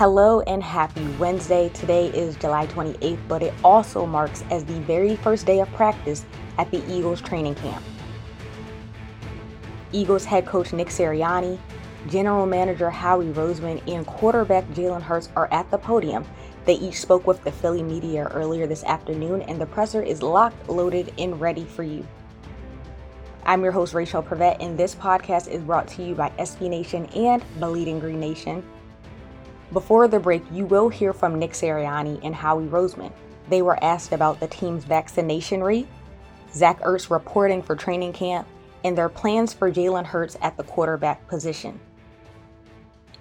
Hello and happy Wednesday. Today is July 28th, but it also marks as the very first day of practice at the Eagles training camp. Eagles head coach Nick Sirianni, general manager Howie Roseman, and quarterback Jalen Hurts are at the podium. They each spoke with the Philly media earlier this afternoon, and the presser is locked, loaded, and ready for you. I'm your host, Rachel Prevet, and this podcast is brought to you by SB Nation and Bleeding Green Nation. Before the break, you will hear from Nick Sirianni and Howie Roseman. They were asked about the team's vaccination rate, Zach Ertz reporting for training camp, and their plans for Jalen Hurts at the quarterback position.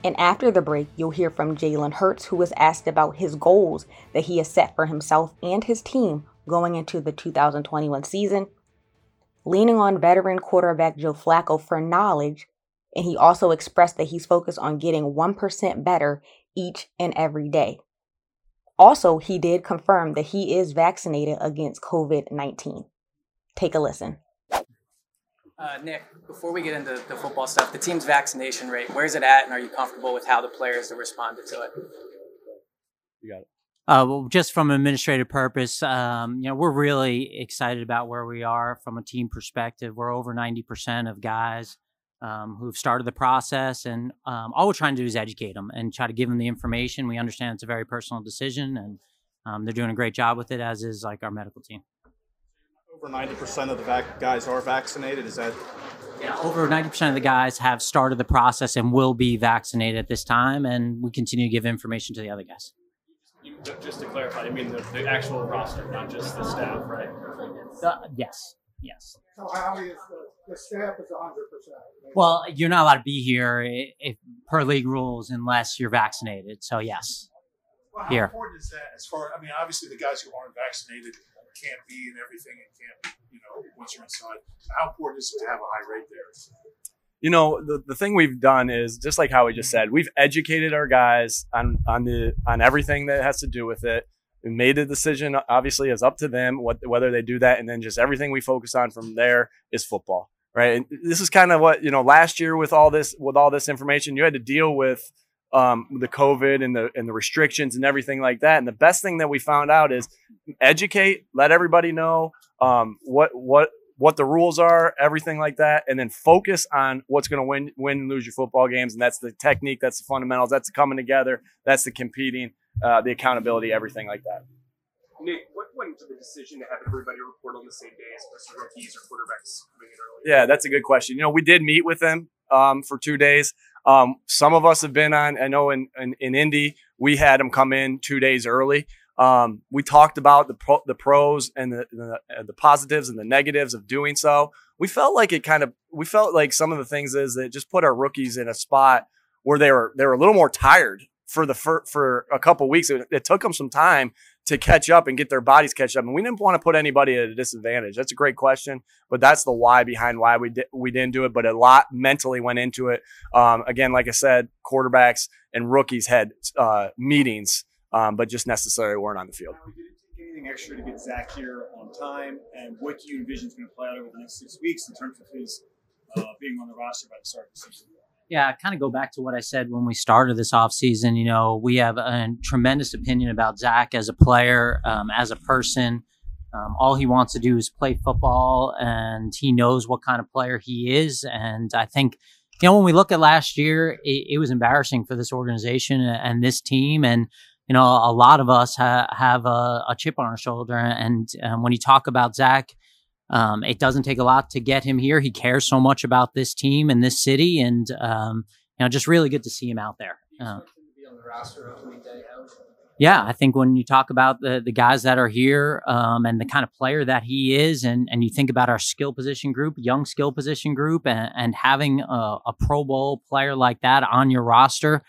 And after the break, you'll hear from Jalen Hurts, who was asked about his goals that he has set for himself and his team going into the 2021 season, leaning on veteran quarterback Joe Flacco for knowledge, and he also expressed that he's focused on getting 1% better each and every day. Also, he did confirm that he is vaccinated against COVID 19. Take a listen. Uh, Nick, before we get into the football stuff, the team's vaccination rate, where's it at, and are you comfortable with how the players have responded to it? You got it. Uh, well, just from an administrative purpose, um, you know, we're really excited about where we are from a team perspective. We're over 90% of guys um, who've started the process, and um, all we're trying to do is educate them and try to give them the information. We understand it's a very personal decision, and um, they're doing a great job with it, as is like our medical team. Over 90% of the vac- guys are vaccinated. Is that Yeah, over 90% of the guys have started the process and will be vaccinated at this time, and we continue to give information to the other guys. Just to clarify, I mean the, the actual roster, not just the staff, right? Uh, yes, yes. So Howie is the, the staff is hundred percent. Well, you're not allowed to be here i- if, per league rules unless you're vaccinated. So yes, Well, how Here. important is that? As far, I mean, obviously the guys who aren't vaccinated can't be and everything, and can't, you know, once you're inside. How important is it to have a high rate there? you know the, the thing we've done is just like how we just said we've educated our guys on on the on everything that has to do with it we made the decision obviously is up to them what whether they do that and then just everything we focus on from there is football right and this is kind of what you know last year with all this with all this information you had to deal with um, the covid and the and the restrictions and everything like that and the best thing that we found out is educate let everybody know um, what what what the rules are, everything like that, and then focus on what's going to win, win and lose your football games. And that's the technique, that's the fundamentals, that's the coming together, that's the competing, uh, the accountability, everything like that. Nick, what went into the decision to have everybody report on the same day, especially rookies or quarterbacks coming in early? Yeah, that's a good question. You know, we did meet with them um, for two days. Um, some of us have been on. I know in, in in Indy, we had them come in two days early. Um, we talked about the pro, the pros and the, the the positives and the negatives of doing so. We felt like it kind of. We felt like some of the things is that just put our rookies in a spot where they were they were a little more tired for the for, for a couple weeks. It, it took them some time to catch up and get their bodies catch up. And we didn't want to put anybody at a disadvantage. That's a great question, but that's the why behind why we did we didn't do it. But a lot mentally went into it. Um, again, like I said, quarterbacks and rookies had uh, meetings, um, but just necessarily weren't on the field. Anything extra to get Zach here on time? And what do you envision is going to play out over the next six weeks in terms of his uh, being on the roster by the start of the season? Yeah, kind of go back to what I said when we started this offseason. You know, we have a tremendous opinion about Zach as a player, um, as a person. Um, all he wants to do is play football, and he knows what kind of player he is. And I think, you know, when we look at last year, it, it was embarrassing for this organization and this team. And, you know, a lot of us ha- have a, a, chip on our shoulder. And um, when you talk about Zach, um, it doesn't take a lot to get him here. He cares so much about this team and this city, and um, you know, just really good to see him out there. Uh, yeah, I think when you talk about the the guys that are here um, and the kind of player that he is, and and you think about our skill position group, young skill position group, and, and having a, a, Pro Bowl player like that on your roster,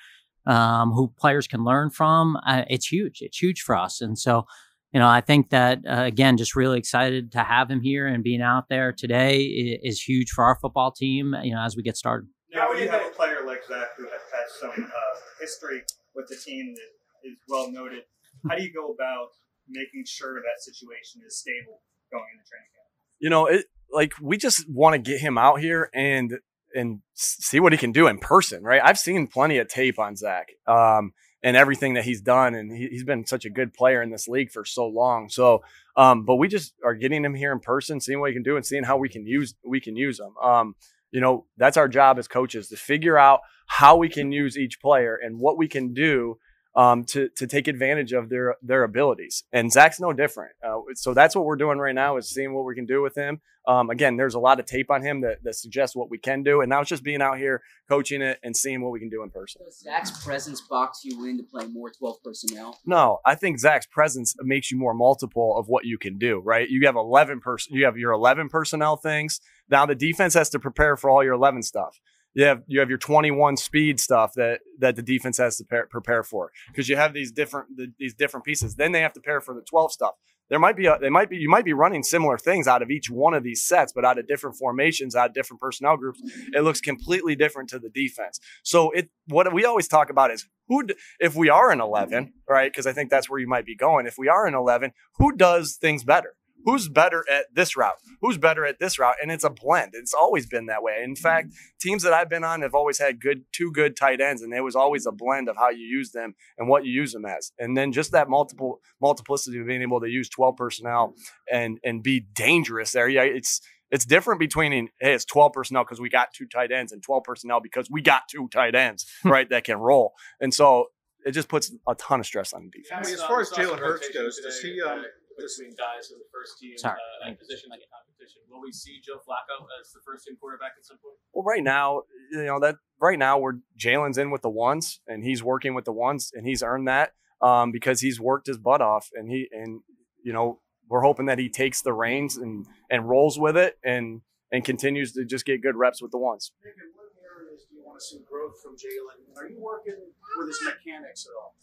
um, who players can learn from, uh, it's huge. It's huge for us, and so you know, I think that uh, again, just really excited to have him here and being out there today is, is, huge for our football team. You know, as we get started. Now, when you have a player like Zach who has, has some uh, history with the team that is well noted, how do you go about making sure that situation is stable going into training camp? You know, it like we just want to get him out here and and see what he can do in person, right? I've seen plenty of tape on Zach. Um, and everything that he's done. And he, has been such a good player in this league for so long. So, um, but we just are getting him here in person, seeing what he can do, and seeing how we can use we can use him. Um, you know, that's our job as coaches to figure out how we can use each player and what we can do um, to to take advantage of their their abilities. And Zach's no different. Uh, so that's what we're doing right now is seeing what we can do with him. Um, again, there's a lot of tape on him that, that suggests what we can do, and now it's just being out here coaching it and seeing what we can do in person. Does Zach's presence box you in to play more 12 personnel? No, I think Zach's presence makes you more multiple of what you can do. Right? You have 11 person, you have your 11 personnel things. Now the defense has to prepare for all your 11 stuff you have you have your 21 speed stuff that that the defense has to prepare, for because you have these different the, these different pieces. Then they have to prepare for the 12 stuff. There might be a, they might be you might be running similar things out of each one of these sets, but out of different formations, out of different personnel groups, it looks completely different to the defense. So it what we always talk about is who if we are in 11, right? Because I think that's where you might be going. If we are in 11, who does things better? Who's better at this route? Who's better at this route? And it's a blend. It's always been that way. In fact, mm-hmm. teams that I've been on have always had good two good tight ends, and it was always a blend of how you use them and what you use them as. And then just that multiple multiplicity of being able to use 12 personnel and and be dangerous there. Yeah, it's it's different between hey, it's 12 personnel because we got two tight ends and 12 personnel because we got two tight ends, right, that can roll. And so it just puts a ton of stress on the defense. I mean, as far as Jalen Hurts goes, does he um, between guys in the first team Sorry, uh, position like competition. Will we see Joe Flacco as the first team quarterback at some point? Well, right now, you know that right now we're Jalen's in with the ones, and he's working with the ones, and he's earned that um, because he's worked his butt off, and he and you know we're hoping that he takes the reins and and rolls with it and and continues to just get good reps with the ones. Nick, what areas do you want to see growth from Jalen? Are you working with his mechanics at all?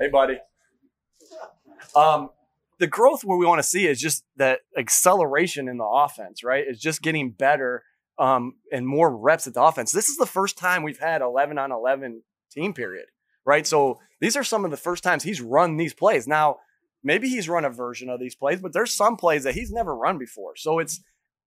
hey, buddy. Um, the growth where we want to see is just that acceleration in the offense, right? It's just getting better um, and more reps at the offense. This is the first time we've had 11 on 11 team period, right? So these are some of the first times he's run these plays. Now, maybe he's run a version of these plays, but there's some plays that he's never run before. So it's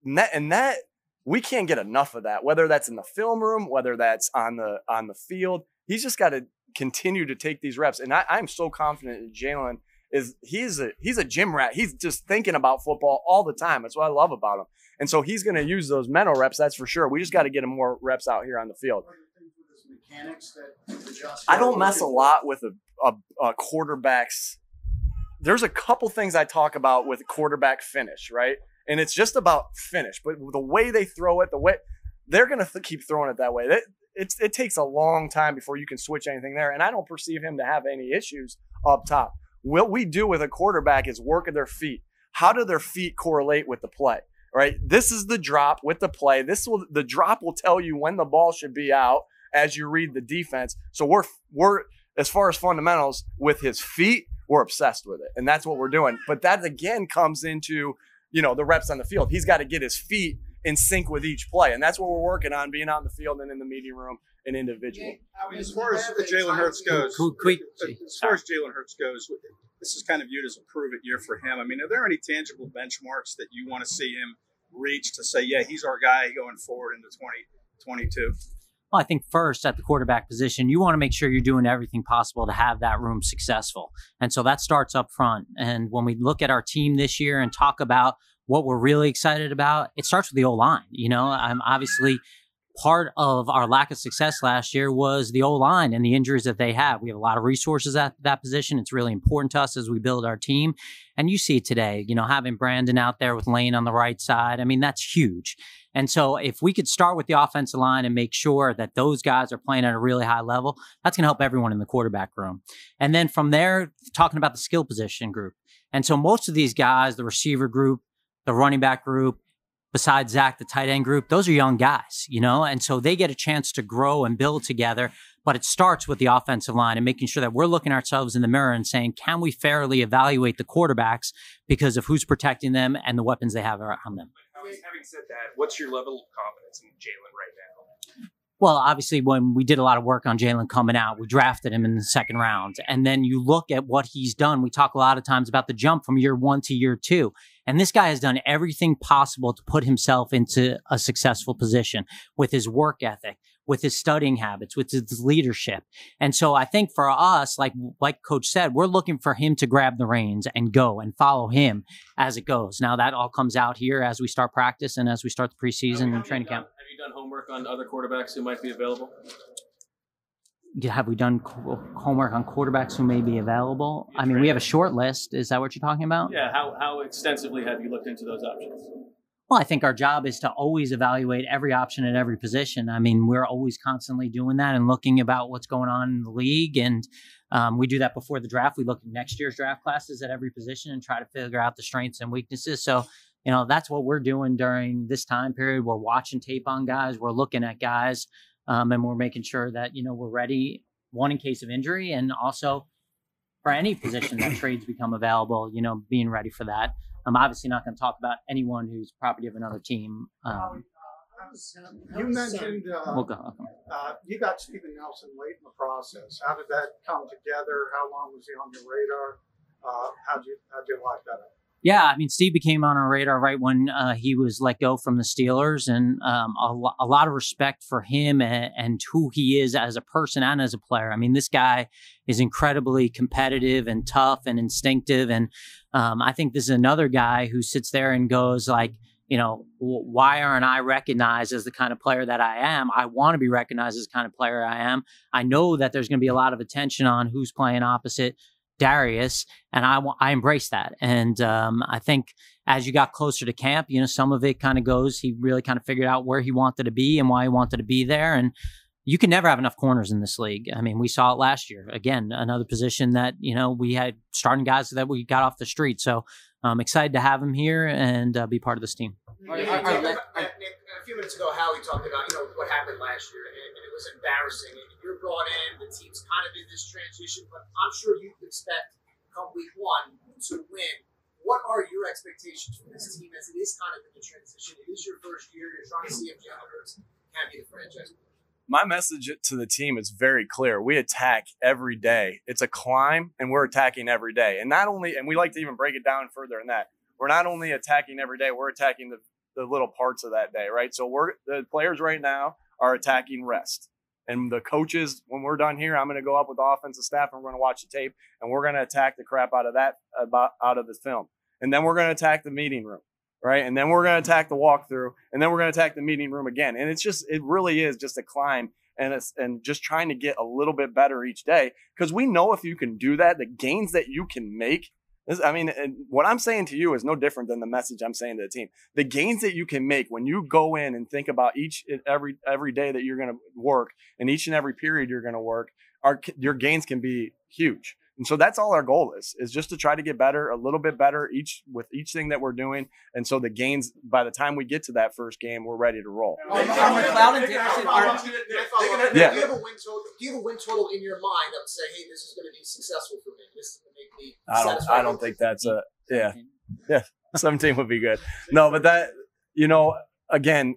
that, and that we can't get enough of that, whether that's in the film room, whether that's on the on the field. He's just got to continue to take these reps. And I, I'm so confident in Jalen is he's a he's a gym rat. He's just thinking about football all the time. That's what I love about him. And so he's going to use those mental reps. That's for sure. We just got to get him more reps out here on the field. I don't mess a lot with a, a, a quarterback's. There's a couple things I talk about with quarterback finish, right? And it's just about finish, but the way they throw it, the way they're going to th- keep throwing it that way. It, it's, it takes a long time before you can switch anything there. And I don't perceive him to have any issues up top. What we do with a quarterback is work at their feet. How do their feet correlate with the play? Right? This is the drop with the play. This will the drop will tell you when the ball should be out as you read the defense. So we're we're as far as fundamentals with his feet, we're obsessed with it. And that's what we're doing. But that again comes into, you know, the reps on the field. He's got to get his feet in sync with each play. And that's what we're working on being out in the field and in the meeting room and individual. As far as Jalen Hurts goes, as far as Jalen Hurts goes, this is kind of viewed as a prove it year for him. I mean, are there any tangible benchmarks that you want to see him reach to say, yeah, he's our guy going forward into 2022? Well, I think first at the quarterback position, you want to make sure you're doing everything possible to have that room successful. And so that starts up front. And when we look at our team this year and talk about what we're really excited about, it starts with the O line. You know, I'm obviously part of our lack of success last year was the O line and the injuries that they have. We have a lot of resources at that position. It's really important to us as we build our team. And you see today, you know, having Brandon out there with Lane on the right side. I mean, that's huge. And so if we could start with the offensive line and make sure that those guys are playing at a really high level, that's going to help everyone in the quarterback room. And then from there, talking about the skill position group. And so most of these guys, the receiver group, the running back group, besides Zach, the tight end group, those are young guys, you know, and so they get a chance to grow and build together. But it starts with the offensive line and making sure that we're looking ourselves in the mirror and saying, can we fairly evaluate the quarterbacks because of who's protecting them and the weapons they have around them? Having said that, what's your level of confidence in Jalen right now? Well, obviously, when we did a lot of work on Jalen coming out, we drafted him in the second round. And then you look at what he's done. We talk a lot of times about the jump from year one to year two. And this guy has done everything possible to put himself into a successful position with his work ethic, with his studying habits, with his leadership. And so I think for us, like, like coach said, we're looking for him to grab the reins and go and follow him as it goes. Now that all comes out here as we start practice and as we start the preseason and training done, camp. Have you done homework on other quarterbacks who might be available? Have we done homework on quarterbacks who may be available? I mean, we have a short list. Is that what you're talking about? Yeah. How, how extensively have you looked into those options? Well, I think our job is to always evaluate every option at every position. I mean, we're always constantly doing that and looking about what's going on in the league. And um, we do that before the draft. We look at next year's draft classes at every position and try to figure out the strengths and weaknesses. So, you know, that's what we're doing during this time period. We're watching tape on guys, we're looking at guys um, and we're making sure that you know we're ready one in case of injury and also for any position that trades become available you know being ready for that i'm obviously not going to talk about anyone who's property of another team um, you mentioned uh, we'll go. Uh, you got Steven Nelson late in the process. How did that come together? How long was he on your radar? Uh, how'd you how'd you like that? Yeah, I mean, Steve became on our radar right when uh, he was let go from the Steelers, and um, a, lo- a, lot of respect for him and, and, who he is as a person and as a player. I mean, this guy is incredibly competitive and tough and instinctive, and um, I think this is another guy who sits there and goes like, you know, why aren't I recognized as the kind of player that I am? I want to be recognized as the kind of player I am. I know that there's going to be a lot of attention on who's playing opposite Darius, and I I embrace that. And um, I think as you got closer to camp, you know, some of it kind of goes. He really kind of figured out where he wanted to be and why he wanted to be there, and you can never have enough corners in this league. I mean, we saw it last year. Again, another position that you know we had starting guys that we got off the street. So I'm excited to have him here and uh, be part of this team. Few minutes ago, Howie talked about you know what happened last year, and, and it was embarrassing. And you're brought in, the team's kind of in this transition, but I'm sure you expect come week one to win. What are your expectations for this team as it is kind of in the transition? It is your first year. You're trying to see if Jalen Hurts can be the franchise my message to the team is very clear. We attack every day. It's a climb and we're attacking every day. And not only, and we like to even break it down further than that. We're not only attacking every day, we're attacking the, the little parts of that day, right? So we're, the players right now are attacking rest. And the coaches, when we're done here, I'm going to go up with the offensive staff and we're going to watch the tape and we're going to attack the crap out of that, out of the film. And then we're going to attack the meeting room right? And then we're going to attack the walkthrough, and then we're going to attack the meeting room again. And it's just, it really is just a climb, and it's and just trying to get a little bit better each day because we know if you can do that, the gains that you can make. This, I mean, what I'm saying to you is no different than the message I'm saying to the team. The gains that you can make when you go in and think about each every every day that you're going to work and each and every period you're going to work, are your gains can be huge. And so that's all our goal is, is just to try to get better, a little bit better each with each thing that we're doing. And so the gains, by the time we get to that first game, we're ready to roll. Yeah. Do you have a win total? Do you have a win total in your mind that would say, "Hey, this is going to be successful for me. This is going to make me." I don't. I don't think that's a. Yeah. Yeah. Seventeen would be good. No, but that you know again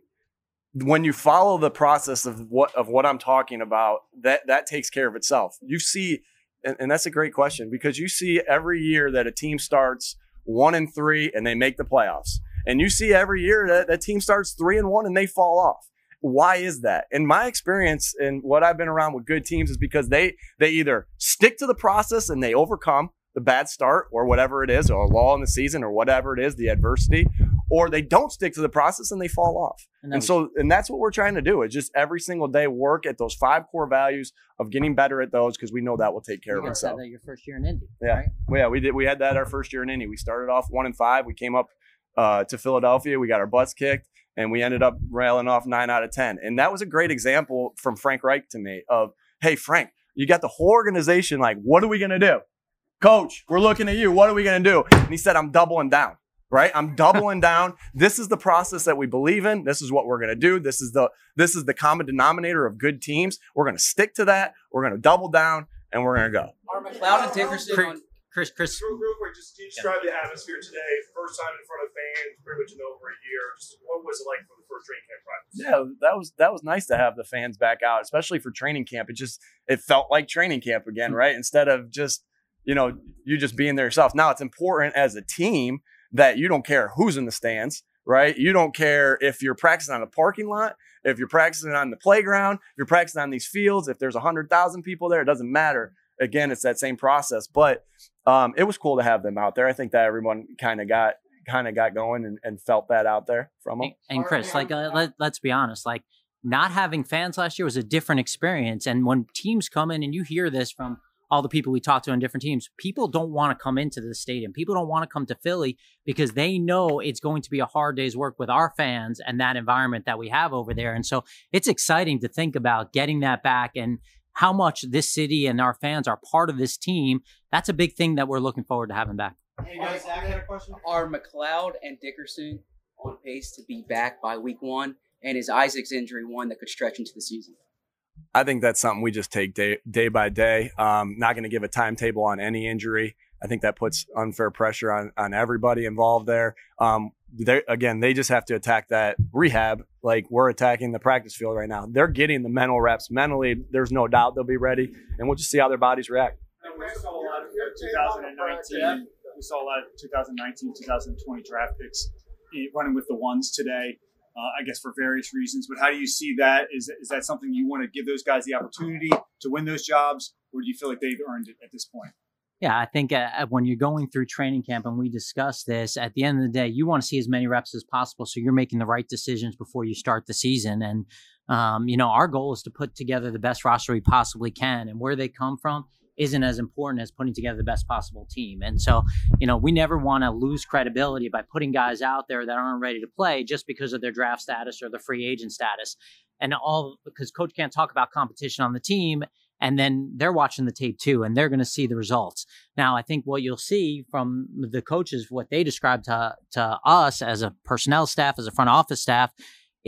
when you follow the process of what of what I'm talking about, that that takes care of itself. You see and, and that's a great question because you see every year that a team starts one and three and they make the playoffs. And you see every year that that team starts three and one and they fall off. Why is that? In my experience and what I've been around with good teams is because they they either stick to the process and they overcome the bad start or whatever it is, or a law in the season or whatever it is, the adversity, or they don't stick to the process and they fall off. And And, so, and that's what we're trying to do is just every single day work at those five core values of getting better at those because we know that will take care You of itself. your first year in Indy. Yeah. right? Well, yeah, we did. We had that our first year in Indy. We started off one and five. We came up uh, to Philadelphia. We got our butts kicked, and we ended up railing off nine out of ten. And that was a great example from Frank Reich to me of, hey, Frank, you got the whole organization. Like, what are we gonna do, Coach? We're looking at you. What are we gonna do? And he said, I'm doubling down. Right, I'm doubling down. This is the process that we believe in. This is what we're gonna do. This is the this is the common denominator of good teams. We're gonna stick to that. We're gonna double down, and we're gonna go. Are McLeod and Dickerson Chris, on Chris, Chris, Real, real quick, just can you describe the atmosphere today? First time in front of fans, pretty much in over a year. Just what was it like for the first training camp practice? Yeah, that was that was nice to have the fans back out, especially for training camp. It just it felt like training camp again, hmm. right? Instead of just you know you just being there yourself. Now it's important as a team that you don't care who's in the stands, right? You don't care if you're practicing on the parking lot, if you're practicing on the playground, if you're practicing on these fields, if there's a hundred thousand people there, it doesn't matter. Again, it's that same process, but um, it was cool to have them out there. I think that everyone kind of got kind of got going and, and felt that out there from them. and Chris, like uh, let, let's be honest, like not having fans last year was a different experience. And when teams come in and you hear this from all the people we talked to on different teams, people don't want to come into the stadium. People don't want to come to Philly because they know it's going to be a hard day's work with our fans and that environment that we have over there. And so it's exciting to think about getting that back and how much this city and our fans are part of this team. That's a big thing that we're looking forward to having back. Hey guys, Zach had a question. Are McLeod and Dickerson on pace to be back by week one? And is Isaac's injury one that could stretch into the season? I think that's something we just take day day by day. Um, not going to give a timetable on any injury. I think that puts unfair pressure on on everybody involved there. Um, they again, they just have to attack that rehab like we're attacking the practice field right now. They're getting the mental reps mentally. There's no doubt they'll be ready, and we'll just see how their bodies react. we saw a lot of 2019. We saw a lot of 2019, 2020 draft picks eh, running with the ones today. Uh, I guess for various reasons. But how do you see that? Is is that something you want to give those guys the opportunity to win those jobs, or do you feel like they've earned it at this point? Yeah, I think uh, when you're going through training camp and we discuss this, at the end of the day, you want to see as many reps as possible. So you're making the right decisions before you start the season. And, um, you know, our goal is to put together the best roster we possibly can. And where they come from isn't as important as putting together the best possible team. And so, you know, we never want to lose credibility by putting guys out there that aren't ready to play just because of their draft status or the free agent status. And all because coach can't talk about competition on the team and then they're watching the tape too and they're going to see the results now i think what you'll see from the coaches what they describe to, to us as a personnel staff as a front office staff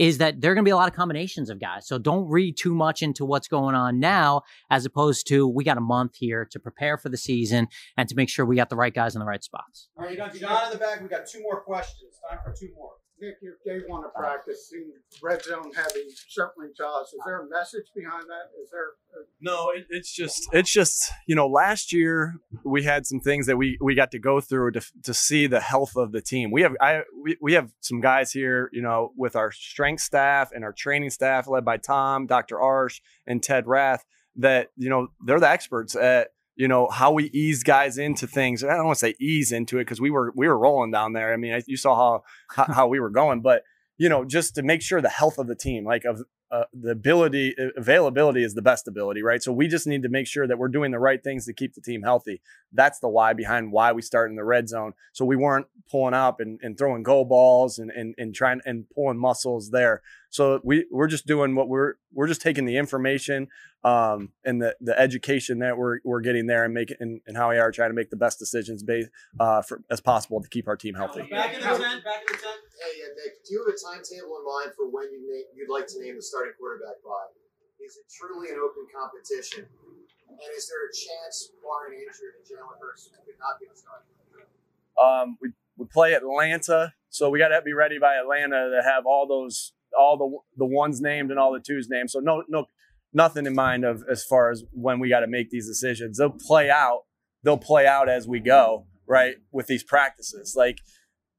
is that there are going to be a lot of combinations of guys so don't read too much into what's going on now as opposed to we got a month here to prepare for the season and to make sure we got the right guys in the right spots All right, got John in the back. We got two more questions. Time for two more. Nick, your day one of practice seemed red zone heavy, certainly to us. Is there a message behind that? Is there? A- No, it, it's just it's just you know last year we had some things that we we got to go through to to see the health of the team. We have I we, we have some guys here you know with our strength staff and our training staff led by Tom, Dr. Arsh, and Ted Rath that you know they're the experts at you know how we ease guys into things. I don't want to say ease into it because we were we were rolling down there. I mean, you saw how how we were going, but you know just to make sure the health of the team, like of uh, the ability availability is the best ability, right? So we just need to make sure that we're doing the right things to keep the team healthy. That's the why behind why we start in the red zone. So we weren't pulling up and, and throwing go balls and, and and trying and pulling muscles there. So we we're just doing what we're we're just taking the information um, and the the education that we're we're getting there and making and, and how we are trying to make the best decisions based uh, for, as possible to keep our team healthy. Back in the tent. Back in the tent. Hey, Nick, do you have a timetable in mind for when you name, you'd like to name the starting quarterback by? Is it truly an open competition? And is there a chance, barring injury, that Jalen Hurts could not be the starter? Um, we we play Atlanta, so we got to be ready by Atlanta to have all those all the the ones named and all the twos named. So no no nothing in mind of as far as when we got to make these decisions. They'll play out. They'll play out as we go, right? With these practices, like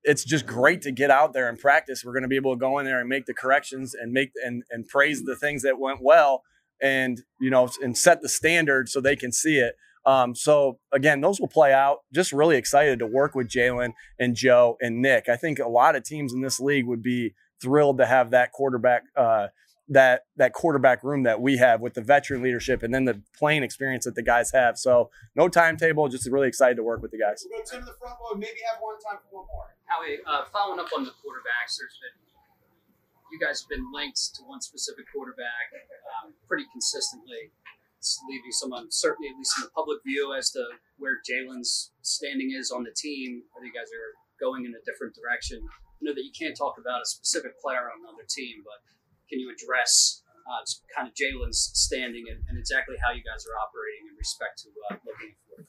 it's just great to get out there and practice. We're going to be able to go in there and make the corrections and make and and praise the things that went well, and you know, and set the standard so they can see it. Um, so again, those will play out. Just really excited to work with Jalen and Joe and Nick. I think a lot of teams in this league would be thrilled to have that quarterback, uh, that that quarterback room that we have with the veteran leadership and then the playing experience that the guys have. So no timetable, just really excited to work with the guys. We'll go Tim to the front row. Maybe have one time for one more. Howie, uh, following up on the quarterbacks, there's been you guys have been linked to one specific quarterback um, pretty consistently. It's leaving some uncertainty, at least in the public view, as to where Jalen's standing is on the team. Whether you guys are going in a different direction. I know that you can't talk about a specific player on another team, but can you address uh, kind of Jalen's standing and, and, exactly how you guys are operating in respect to uh, looking forward?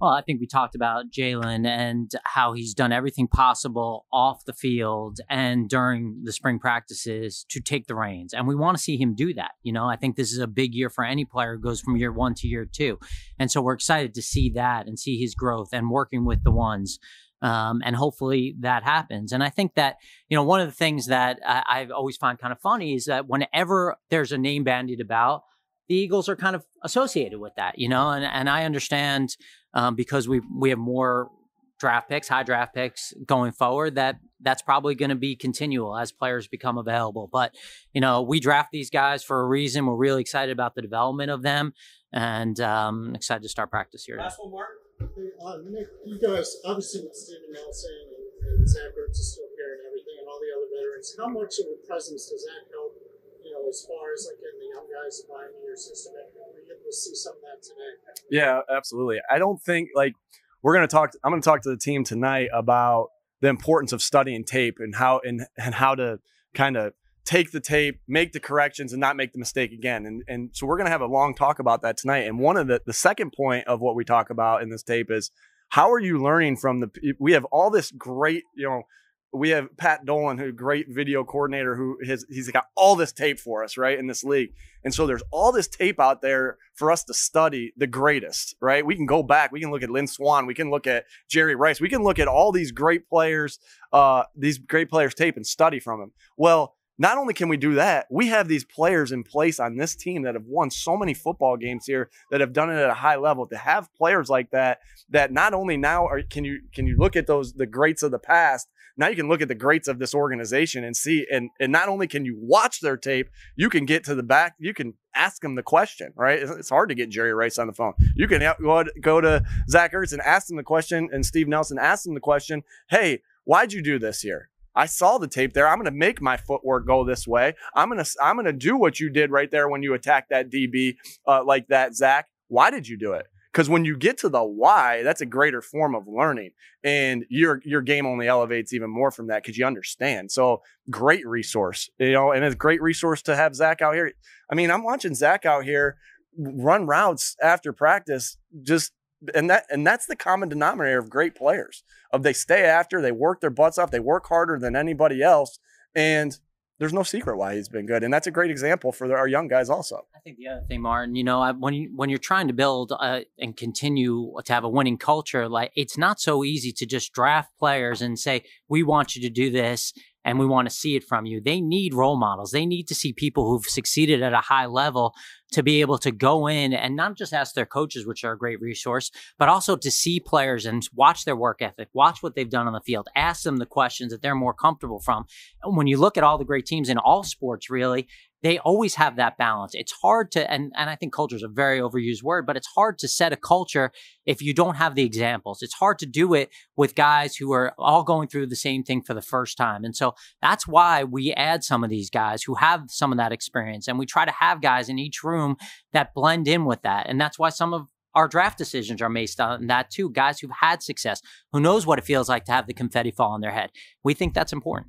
Well, I think we talked about Jalen and how he's done everything possible off the field and during the spring practices to take the reins. And we want to see him do that. You know, I think this is a big year for any player who goes from year one to year two. And so we're excited to see that and see his growth and working with the ones. Um, and hopefully that happens. And I think that, you know, one of the things that I, I always find kind of funny is that whenever there's a name bandied about, the Eagles are kind of associated with that, you know, and, and I understand um, because we we have more draft picks, high draft picks going forward. That that's probably going to be continual as players become available. But you know, we draft these guys for a reason. We're really excited about the development of them, and um, excited to start practice here. Last one, Mark. Uh, Nick, you guys obviously with Steven Nelson and, and Zach Ertz is still here and everything, and all the other veterans. How much of a presence does that help? You know, as far as like getting the young guys to buy into your system, and we able to see some of that today. Yeah, absolutely. I don't think like we're going to talk. I'm going to talk to the team tonight about the importance of studying tape and how and and how to kind of take the tape, make the corrections, and not make the mistake again. And and so we're going to have a long talk about that tonight. And one of the the second point of what we talk about in this tape is how are you learning from the? We have all this great, you know we have Pat Dolan, who great video coordinator, who has he's got all this tape for us, right, in this league. And so there's all this tape out there for us to study the greatest, right? We can go back, we can look at Lynn Swann, we can look at Jerry Rice, we can look at all these great players, uh, these great players' tape and study from them. Well, not only can we do that, we have these players in place on this team that have won so many football games here that have done it at a high level. To have players like that, that not only now are can you can you look at those the greats of the past, now you can look at the greats of this organization and see and and not only can you watch their tape, you can get to the back, you can ask them the question, right? It's hard to get Jerry Rice on the phone. You can go go to Zach Ertz and ask them the question, and Steve Nelson ask them the question, "Hey, why'd you do this here?" I saw the tape there. I'm going to make my footwork go this way. I'm going to I'm going to do what you did right there when you attacked that DB uh, like that, Zach. Why did you do it? Because when you get to the why, that's a greater form of learning, and your your game only elevates even more from that because you understand. So great resource, you know, and it's a great resource to have Zach out here. I mean, I'm watching Zach out here run routes after practice, just and that and that's the common denominator of great players. Of they stay after, they work their butts off, they work harder than anybody else, and there's no secret why he's been good, and that's a great example for our young guys. Also, I think the other thing, Martin, you know, when you when you're trying to build uh, and continue to have a winning culture, like it's not so easy to just draft players and say we want you to do this and we want to see it from you. They need role models. They need to see people who've succeeded at a high level to be able to go in and not just ask their coaches, which are a great resource, but also to see players and watch their work ethic, watch what they've done on the field, ask them the questions that they're more comfortable from. And when you look at all the great teams in all sports, really, they always have that balance. It's hard to, and, and I think culture is a very overused word, but it's hard to set a culture if you don't have the examples. It's hard to do it with guys who are all going through the same thing for the first time. And so that's why we add some of these guys who have some of that experience. And we try to have guys in each room that blend in with that. And that's why some of our draft decisions are based on that too. Guys who've had success, who knows what it feels like to have the confetti fall on their head. We think that's important.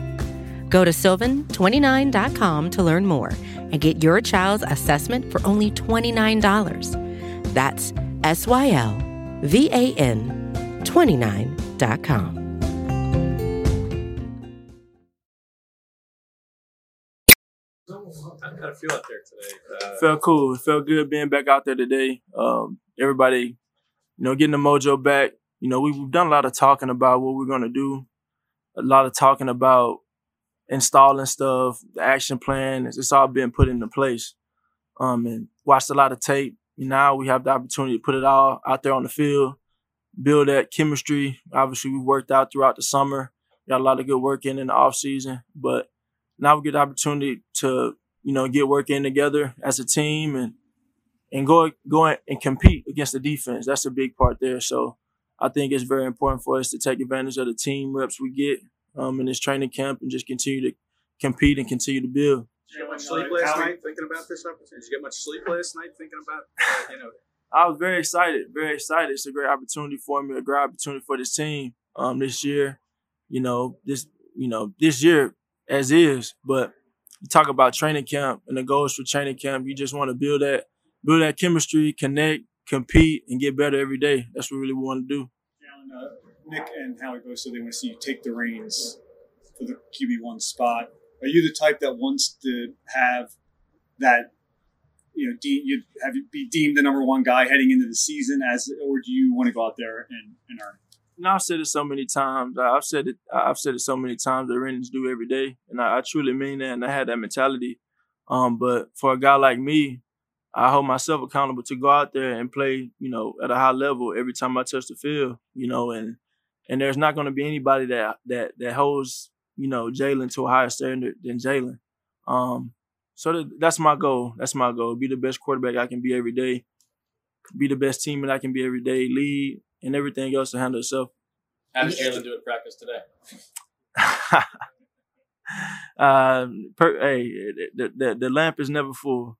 Go to sylvan29.com to learn more and get your child's assessment for only $29. That's S Y L V A N 29.com. How did it feel out there today? Uh, felt cool. It felt good being back out there today. Um, everybody, you know, getting the mojo back. You know, we've done a lot of talking about what we're gonna do. A lot of talking about installing stuff, the action plan. It's, it's all been put into place. Um, and watched a lot of tape. Now we have the opportunity to put it all out there on the field, build that chemistry. Obviously, we worked out throughout the summer. Got a lot of good work in in the off season, but now we get the opportunity to you know get work in together as a team and and go go and compete against the defense. That's a big part there. So I think it's very important for us to take advantage of the team reps we get um, in this training camp and just continue to compete and continue to build. Did you get much sleep last night thinking about this opportunity? Did you get much sleep last night thinking about uh, you know? I was very excited, very excited. It's a great opportunity for me, a great opportunity for this team um, this year. You know, this you know this year as is, but you talk about training camp and the goals for training camp. You just want to build that build that chemistry, connect, compete, and get better every day. That's what we really want to do. Jalen, uh, Nick and Howie both said they want to see you take the reins for the QB one spot. Are you the type that wants to have that? You know, de- you have you be deemed the number one guy heading into the season, as or do you want to go out there and, and earn? You know, I've said it so many times. I've said it. I've said it so many times The Rennans do every day, and I, I truly mean that. And I had that mentality. Um, but for a guy like me, I hold myself accountable to go out there and play, you know, at a high level every time I touch the field, you know, and and there's not going to be anybody that that that holds, you know, Jalen to a higher standard than Jalen. Um, so that, that's my goal. That's my goal. Be the best quarterback I can be every day. Be the best team teammate I can be every day. Lead and everything else to handle itself. How did Jalen do at practice today? uh, per, hey, the, the the lamp is never full.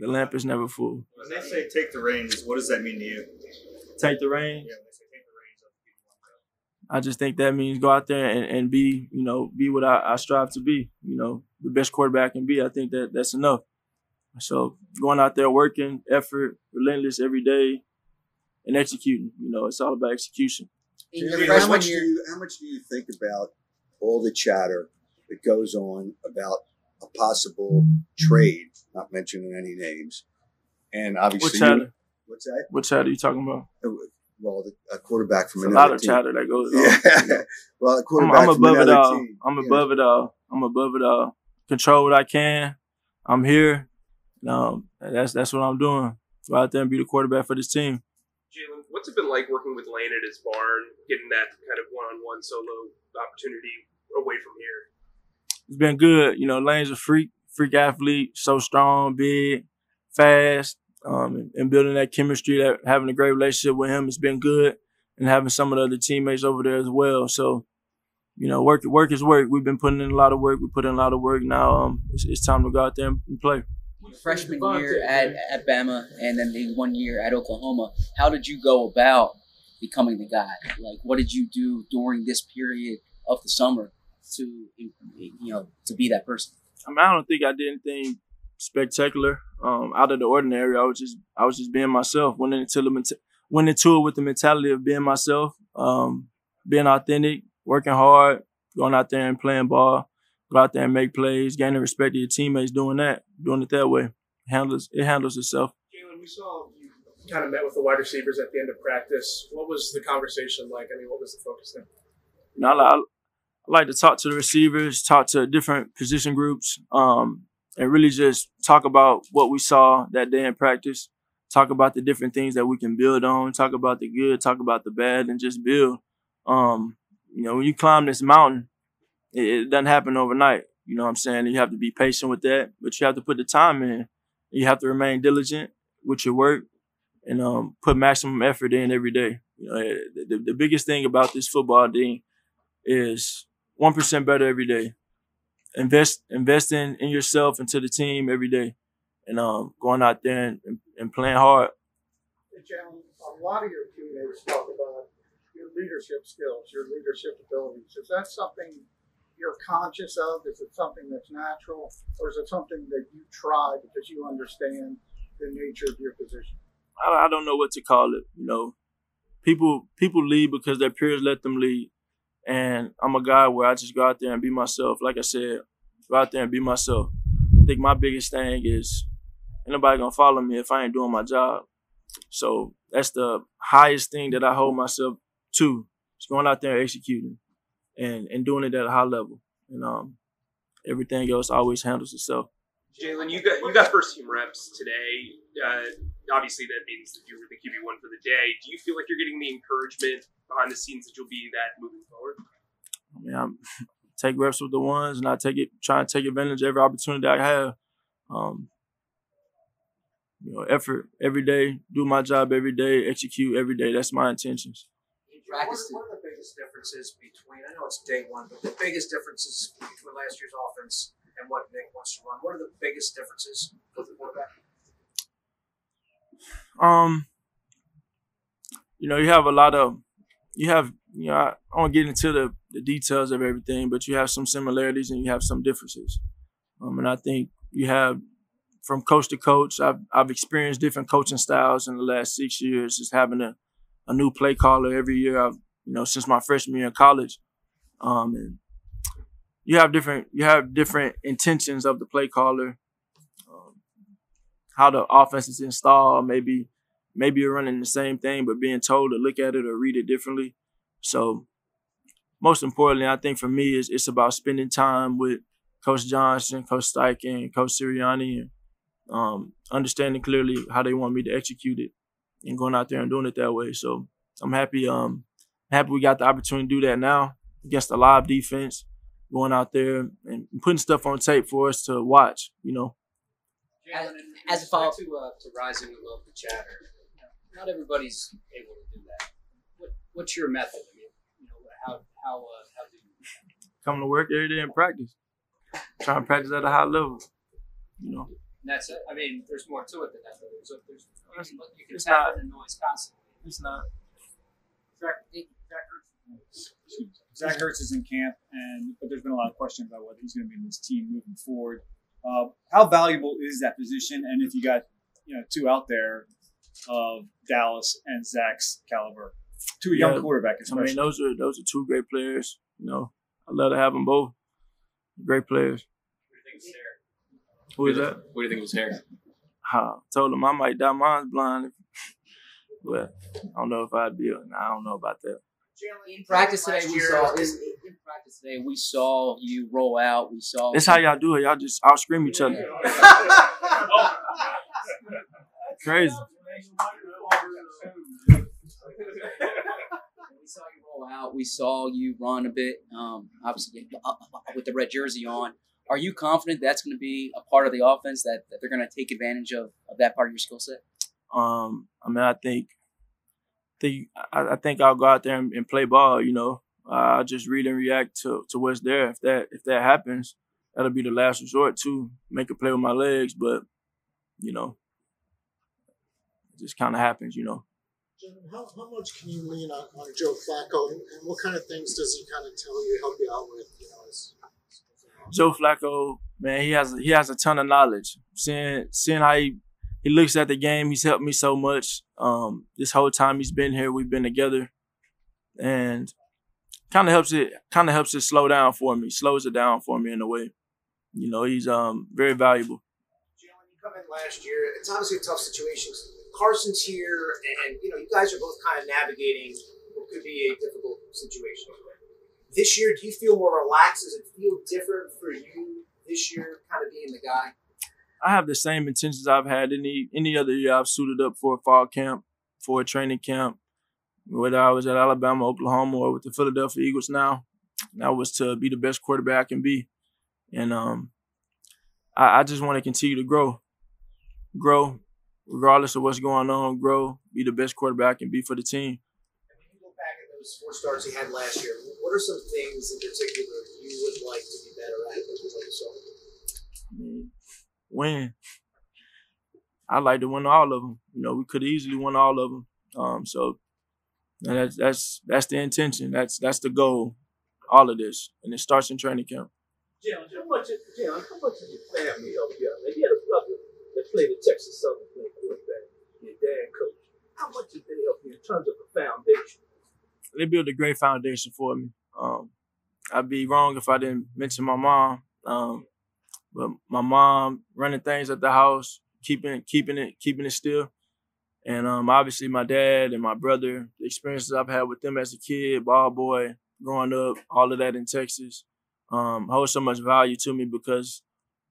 The lamp is never full. When they say take the reins, what does that mean to you? Take the reins. I just think that means go out there and, and be, you know, be what I, I, strive to be. You know, the best quarterback can be. I think that that's enough. So going out there, working, effort, relentless every day, and executing. You know, it's all about execution. how much do you how much do you think about all the chatter that goes on about a possible trade? Not mentioning any names, and obviously, what chatter? what's that? What chatter are you talking about? Uh, Well, the, a quarterback from it's another a lot of team. chatter that goes on. Yeah. well, a quarterback I'm, I'm from above it all. team. I'm above it all. I'm above it all. Control what I can. I'm here. Um, that's that's what I'm doing. Go out there and be the quarterback for this team. Jalen, what's it been like working with Lane at his barn, getting that kind of one-on-one solo opportunity away from here? It's been good. You know, Lane's a freak, freak athlete, so strong, big, fast, um, and, and, building that chemistry, that having a great relationship with him has been good, and having some of the other teammates over there as well. So, you know, work work is work. We've been putting in a lot of work. We put in a lot of work. Now, um, it's, it's time to go out there and play. Freshman year at, at Bama and then the one year at Oklahoma. How did you go about becoming the guy? Like, what did you do during this period of the summer to, you know, to be that person? I mean, I don't think I did anything spectacular, um, out of the ordinary. I was just, I was just being myself. Went into the, went into it with the mentality of being myself, um, being authentic, working hard, going out there and playing ball, go out there and make plays, gaining respect of your teammates, doing that, doing it that way. handles it handles itself. Jalen, we saw you kind of met with the wide receivers at the end of practice. What was the conversation like? I mean, what was the focus there? You know, I, I, like to talk to the receivers, talk to different position groups, um, and really just talk about what we saw that day in practice. Talk about the different things that we can build on. Talk about the good. Talk about the bad, and just build. Um, you know, when you climb this mountain, it, it doesn't happen overnight. You know what I'm saying? You have to be patient with that, but you have to put the time in. You have to remain diligent with your work and um, put maximum effort in every day. You know, the, the biggest thing about this football team is one percent better every day. Invest investing in, yourself and to the team every day, and um, going out there and, and, and playing hard. Jalen, a lot of your teammates talk about your leadership skills, your leadership abilities. Is that something you're conscious of? Is it something that's natural, or is it something that you try because you understand the nature of your position? I, I don't know what to call it. You know, people people lead because their peers let them lead, and I'm a guy where I just go out there and be myself. Like I said, go out there and be myself. I think my biggest thing is anybody gonna follow me if I ain't doing my job. So that's the highest thing that I hold myself to. Just going out there and executing and, and doing it at a high level. And um, everything else always handles itself. Jalen, you got you got first team reps today. Uh, obviously, that means that you were the QB one for the day. Do you feel like you're getting the encouragement behind the scenes that you'll be that moving forward? I mean, I'm take reps with the ones, and I take it, try and take advantage of every opportunity I have. Um, you know, effort every day, do my job every day, execute every day. That's my intentions. Practice. What, are the biggest differences between? I know it's day one, but the biggest differences between last year's offense and what Nick wants to run. What are the biggest differences for the quarterback? Um, you know, you have a lot of, you have, you know, I won't get into the, the details of everything, but you have some similarities and you have some differences. Um, and I think you have from coach to coach. I've I've experienced different coaching styles in the last six years. Just having a, a new play caller every year. I've you know since my freshman year in college, um, and you have different you have different intentions of the play caller, um, how the offense is installed. Maybe maybe you're running the same thing, but being told to look at it or read it differently. So most importantly, I think for me is it's about spending time with Coach Johnson, Coach Steichen, Coach Sirianni, and um, understanding clearly how they want me to execute it and going out there and doing it that way. So I'm happy. Um, happy we got the opportunity to do that now against a live defense, going out there and putting stuff on tape for us to watch. You know. As, as a follow to uh, to rising above the chatter, not everybody's able to do that. What, what's your method? I mean, you know, how how uh, how do you come to work every day and practice? Try to practice at a high level. You know. And that's it. I mean, there's more to it than that. There's, there's, you can, you can tap not. in the noise constantly. It's not. Zach, Zach Ertz is in camp, and but there's been a lot of questions about whether he's going to be in this team moving forward. Uh, how valuable is that position? And if you got you know two out there of Dallas and Zach's caliber, to a young Yeah, quarterback, I mean, those are those are two great players. You know, I love to have them both. Great players. Who is that? What do you think of his hair? I told him I might dye mine blind, but I don't know if I'd be. I don't know about that. In practice today, we saw in, in practice today we saw you roll out. We saw That's how y'all do it. Y'all just out scream each other. Crazy. We saw you roll out. We saw you run a bit. Um, obviously with the red jersey on. Are you confident that's going to be a part of the offense that, that they're going to take advantage of, of that part of your skill set? Um, I mean, I think, think I, I think I'll go out there and, and play ball. You know, I'll just read and react to, to what's there. If that if that happens, that'll be the last resort to make a play with my legs. But you know, it just kind of happens. You know. How, how much can you lean on, on Joe Flacco, and, and what kind of things does he kind of tell you, help you out with? You know, as, Joe Flacco, man, he has he has a ton of knowledge. Seeing seeing how he, he looks at the game, he's helped me so much. Um, this whole time he's been here, we've been together, and kind of helps it kind of helps it slow down for me, slows it down for me in a way. You know, he's um very valuable. Jalen, you come in last year. It's obviously a tough situation. Carson's here, and you know you guys are both kind of navigating what could be a difficult situation. This year, do you feel more relaxed? Does it feel different for you this year, kind of being the guy? I have the same intentions I've had any any other year I've suited up for a fall camp, for a training camp, whether I was at Alabama, Oklahoma, or with the Philadelphia Eagles now. That was to be the best quarterback I can be. and um, I, I just want to continue to grow, grow, regardless of what's going on. Grow, be the best quarterback, and be for the team. you look back at those four starts he had last year, what are some things in particular you would like to be better at than you saw? Win. I like to win all of them. You know, we could easily win all of them. Um, so that's that's that's the intention. That's that's the goal. All of this, and it starts in training camp. Jalen, how much, Jalen, how much of your family up here? You had a brother that played at Texas Southern playing quarterback. Your dad coach. How much did they help you in terms of the foundation? They built a great foundation for me. Um, I'd be wrong if I didn't mention my mom. Um, but my mom running things at the house, keeping keeping it keeping it still. And um, obviously my dad and my brother, the experiences I've had with them as a kid, ball boy, growing up, all of that in Texas, um, holds so much value to me because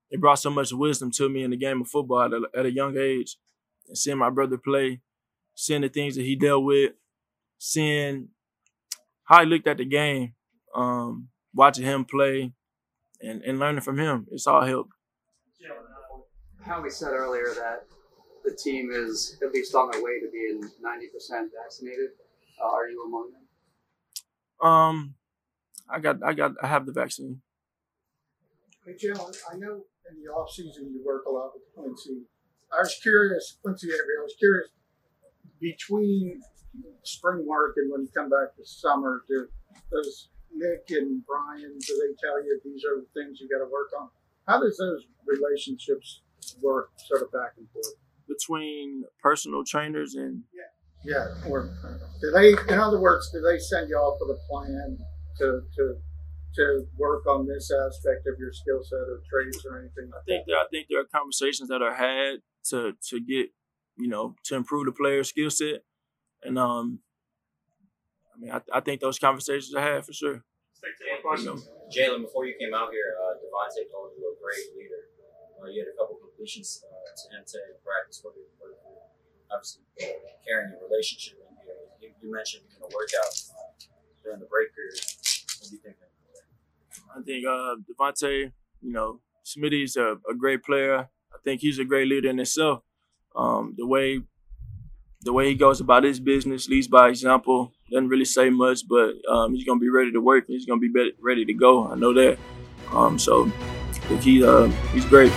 it brought so much wisdom to me in the game of football at a, at a young age. And seeing my brother play, seeing the things that he dealt with, seeing how he looked at the game, um, watching him play, and, and learning from him, it's all help. How we said earlier that the team is at least on their way to being 90% vaccinated. Uh, are you among them? Um, I got, I got, I have the vaccine. Hey, Jalen, I know in the off season you work a lot with Quincy. I was curious, Quincy Avery, I was curious between spring work and when you come back this summer, do, does Nick and Brian, do they tell you these are the things you got to work on? How does those relationships work sort of back and forth? Between personal trainers and Yeah, Yeah, or do they, in other words, do they send you off with a plan to, to, to work on this aspect of your skill set or trades or anything I think that? there, I think there are conversations that are had to to get you know to improve the player's skill set, and um, mean I, I think those conversations I had for sure. Jalen, before you came out here, uh, DeVonta called you a great leader. Uh, you had a couple completions uh, to him today in practice. What are, what are you, obviously carrying your relationship in here? You, you mentioned in the workout uh, during the break period. What do you think? I think uh, DeVonta, you know, Smitty's a, a great player. I think he's a great leader in himself. Um, the way the way he goes about his business, leads by example. Doesn't really say much, but um, he's gonna be ready to work. He's gonna be ready to go. I know that. Um, so he uh, he's great.